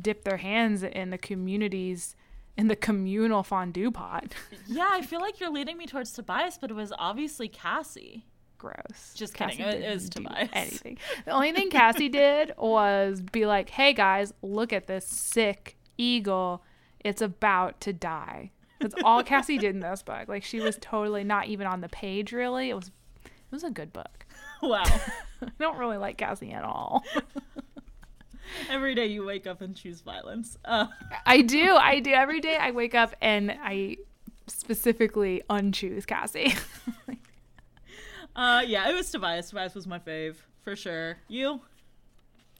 dip their hands in the community's in the communal fondue pot.
Yeah, I feel like you're leading me towards Tobias, but it was obviously Cassie.
Gross.
Just kidding. It- it was
didn't do
Tobias.
Anything. The only thing Cassie did was be like, "Hey guys, look at this sick eagle. It's about to die." That's all Cassie did in this book. Like she was totally not even on the page. Really, it was. It was a good book.
Wow.
I don't really like Cassie at all.
Every day you wake up and choose violence. Uh,
I do. I do. Every day I wake up and I specifically unchoose Cassie.
uh, yeah, it was Tobias. Tobias was my fave for sure. You?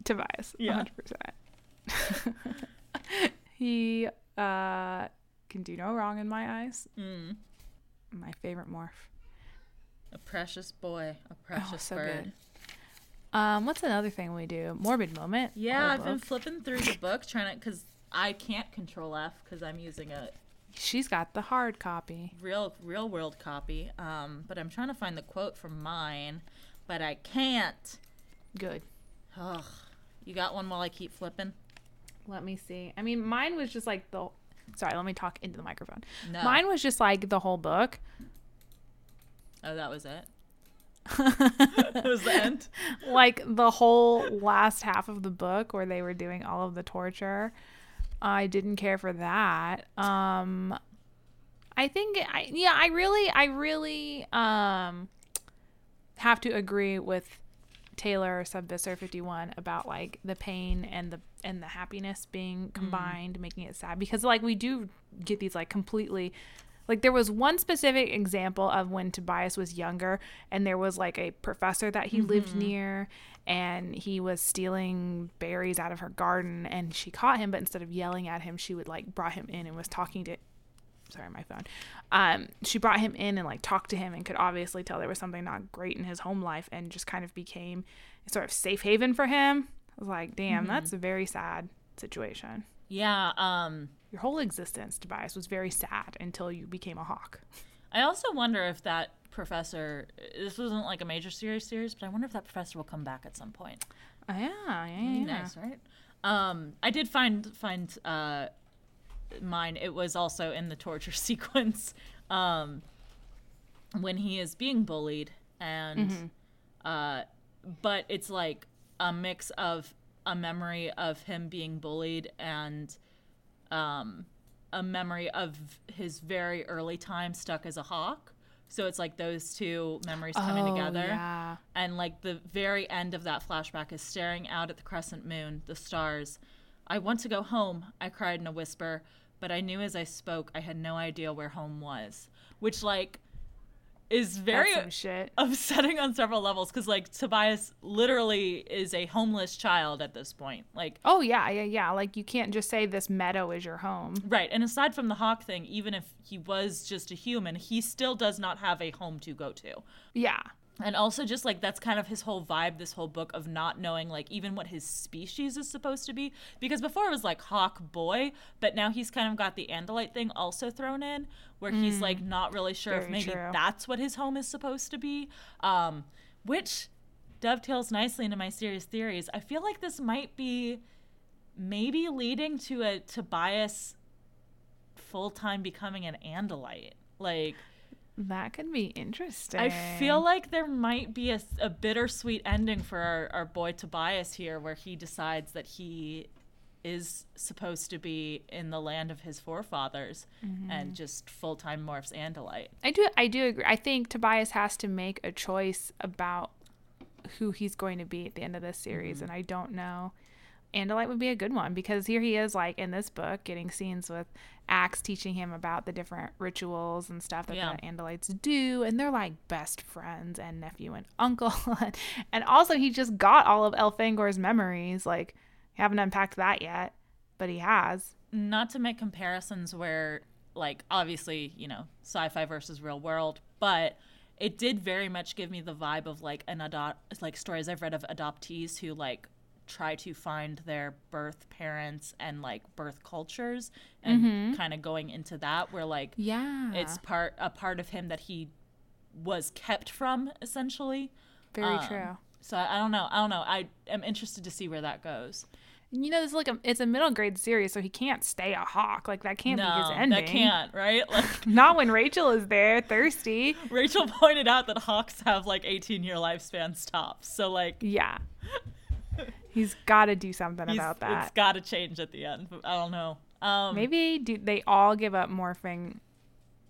Tobias.
Yeah.
100%. he uh, can do no wrong in my eyes.
Mm.
My favorite morph.
A precious boy. A precious
Oh, so
bird.
good. Um, what's another thing we do? Morbid moment.
Yeah, I've been flipping through the book trying to, because I can't control F because I'm using a
She's got the hard copy.
real real world copy. Um, but I'm trying to find the quote from mine, but I can't.
Good.
Ugh. You got one while I keep flipping?
Let me see. I mean, mine was just like the. Sorry, let me talk into the microphone.
No.
Mine was just like the whole book.
Oh, that was it. that was the end.
like the whole last half of the book where they were doing all of the torture. I didn't care for that. Um I think I yeah, I really I really um have to agree with Taylor Sub-Visser 51 about like the pain and the and the happiness being mm. combined making it sad because like we do get these like completely like there was one specific example of when Tobias was younger and there was like a professor that he lived mm-hmm. near and he was stealing berries out of her garden and she caught him but instead of yelling at him she would like brought him in and was talking to sorry my phone um she brought him in and like talked to him and could obviously tell there was something not great in his home life and just kind of became a sort of safe haven for him i was like damn that's a very sad situation
Yeah. Um,
your whole existence tobias was very sad until you became a hawk
I also wonder if that professor. This wasn't like a major series series, but I wonder if that professor will come back at some point.
oh, yeah yeah, yeah, yeah.
Nice, right? Um, I did find find uh, mine. It was also in the torture sequence um, when he is being bullied, and uh, but it's like a mix of a memory of him being bullied and um, a memory of his very early time stuck as a hawk. So it's like those two memories coming
Oh,
together
yeah
and like the very end of that flashback is staring out at the crescent moon, the stars. I want to go home, I cried in a whisper, but I knew as I spoke I had no idea where home was. Which like is very
shit.
upsetting on several levels because like Tobias literally is a homeless child at this point. Like
Oh yeah, yeah, yeah. Like you can't just say this meadow is your home.
right, and aside from the hawk thing, even if he was just a human, he still does not have a home to go to.
Yeah.
And also just like that's kind of his whole vibe this whole book of not knowing like even what his species is supposed to be because before it was like hawk boy, but now he's kind of got the andalite thing also thrown in where he's like not really sure if maybe
true.
that's what his home is supposed to be. Um which dovetails nicely into my serious theories. I feel like this might be maybe leading to a Tobias full time becoming an andalite. Like
That could be interesting.
I feel like there might be a, a bittersweet ending for our, our boy Tobias here where he decides that he is supposed to be in the land of his forefathers
Mm-hmm.
and just full time morphs Andalite.
I do I do agree. I think Tobias has to make a choice about who he's going to be at the end of this series
Mm-hmm.
and I don't know. Andalite would be a good one because here he is like in this book getting scenes with Ax teaching him about the different rituals and stuff that
Yeah.
the Andalites do and they're like best friends and nephew and uncle. And also he just got all of Elfangor's memories. Like haven't unpacked that yet but he has.
Not to make comparisons where, like, obviously, you know, sci fi versus real world, but it did very much give me the vibe of like an adopt, like stories I've read of adoptees who like try to find their birth parents and like birth cultures and kind of going into that where like
yeah.
it's part a part of him that he was kept from essentially.
Very
Um,
true.
so I, I don't know i don't know. I am interested to see where that goes.
You know, it's like a it's a middle grade series, so he can't stay a hawk. Like that can't be his ending.
that can't right? Like
Not when Rachel is there, thirsty.
rachel pointed out that hawks have like 18 year lifespans tops so like
Yeah, he's got to do something
he's-
about
it's
that.
got to change at the end i don't know um
Maybe do they all give up morphing?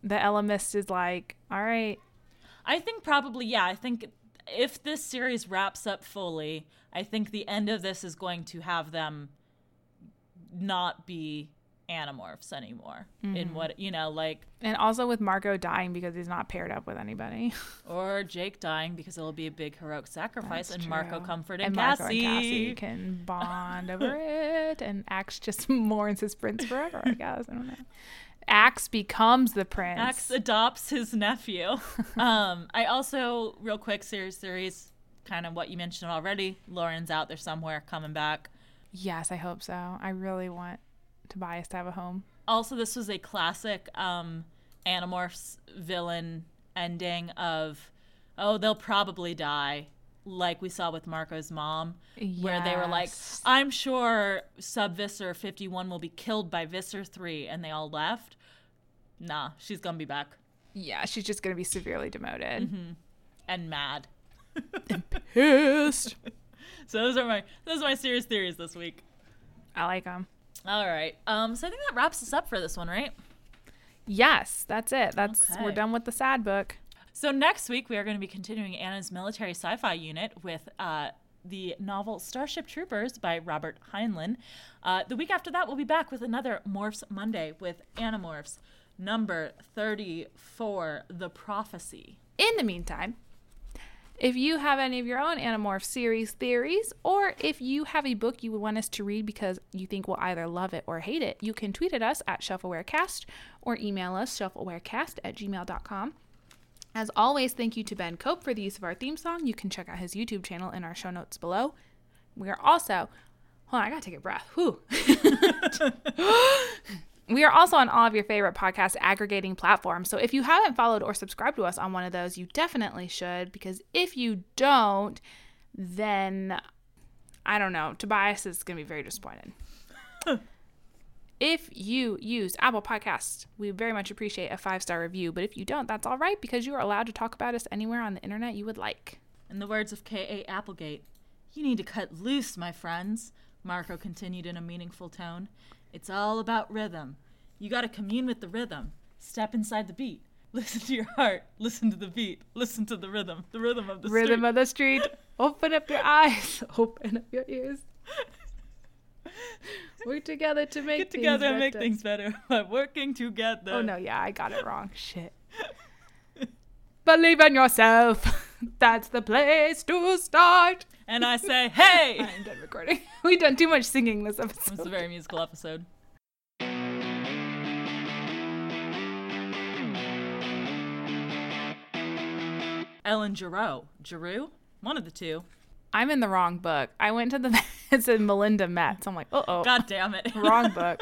The Ellimist is like, all right,
I think probably yeah. I think if this series wraps up fully, I think the end of this is going to have them not be animorphs anymore.
Mm-hmm.
In what you know, like
and also with Marco dying because he's not paired up with anybody.
or Jake dying because it'll be a big heroic sacrifice, and Marco comforting
and
Cassie.
Marco and Cassie can bond over it, and Ax just mourns his prince forever. I guess I don't know. Ax becomes the prince.
Ax adopts his nephew. um, I also real quick series theories, kind of what you mentioned already. Loren's out there somewhere, coming back.
Yes, I hope so. I really want Tobias to have a home.
also this was a classic um animorphs villain ending of oh they'll probably die like we saw with marco's mom where they were like i'm sure sub visser 51 will be killed by visser 3 and they all left nah she's gonna be back
Yeah, she's just gonna be severely demoted.
and mad
Pissed.
so those are my those are my serious theories this week
I like them.
All right um so i think that wraps us up for this one right
Yes, that's it. That's we're done with the sad book.
So next week we are going to be continuing Anna's military sci-fi unit with uh, the novel Starship Troopers by Robert Heinlein. Uh, the week after that we'll be back with another Morphs Monday with Animorphs number 34, The Prophecy.
In the meantime, if you have any of your own Animorph series theories, or if you have a book you would want us to read because you think we'll either love it or hate it, you can tweet at us at ShelfAwareCast or email us shelfawarecast at gmail.com. As always, thank you to Ben Cope for the use of our theme song. You can check out his YouTube channel in our show notes below. We are also, hold on, I gotta take a breath. Whew. We are also on all of your favorite podcast aggregating platforms. So if you haven't followed or subscribed to us on one of those, you definitely should because if you don't, then I don't know, Tobias is going to be very disappointed. if you use Apple Podcasts, we very much appreciate a five star review. But if you don't, that's all right because you are allowed to talk about us anywhere on the internet you would like.
In the words of K.A. Applegate, you need to cut loose, my friends, Marco continued in a meaningful tone. It's all about rhythm. You gotta commune with the rhythm. Step inside the beat. Listen to your heart. Listen to the beat. Listen to the rhythm. The rhythm of the
Rhythm
street.
of the street. Open up your eyes. Open up your ears. Work together to make
Get together
things
and make things better by working together.
Oh no, yeah, I got it wrong. Shit. believe in yourself. That's the place to start.
And I say, hey!
I'm done recording. We've done too much singing this
episode. It's a very musical episode. Ellen Geroux. Geroux? One of the two.
I'm in the wrong book. I went to the it said Melinda Metz. I'm like, uh oh,
God damn it.
wrong book.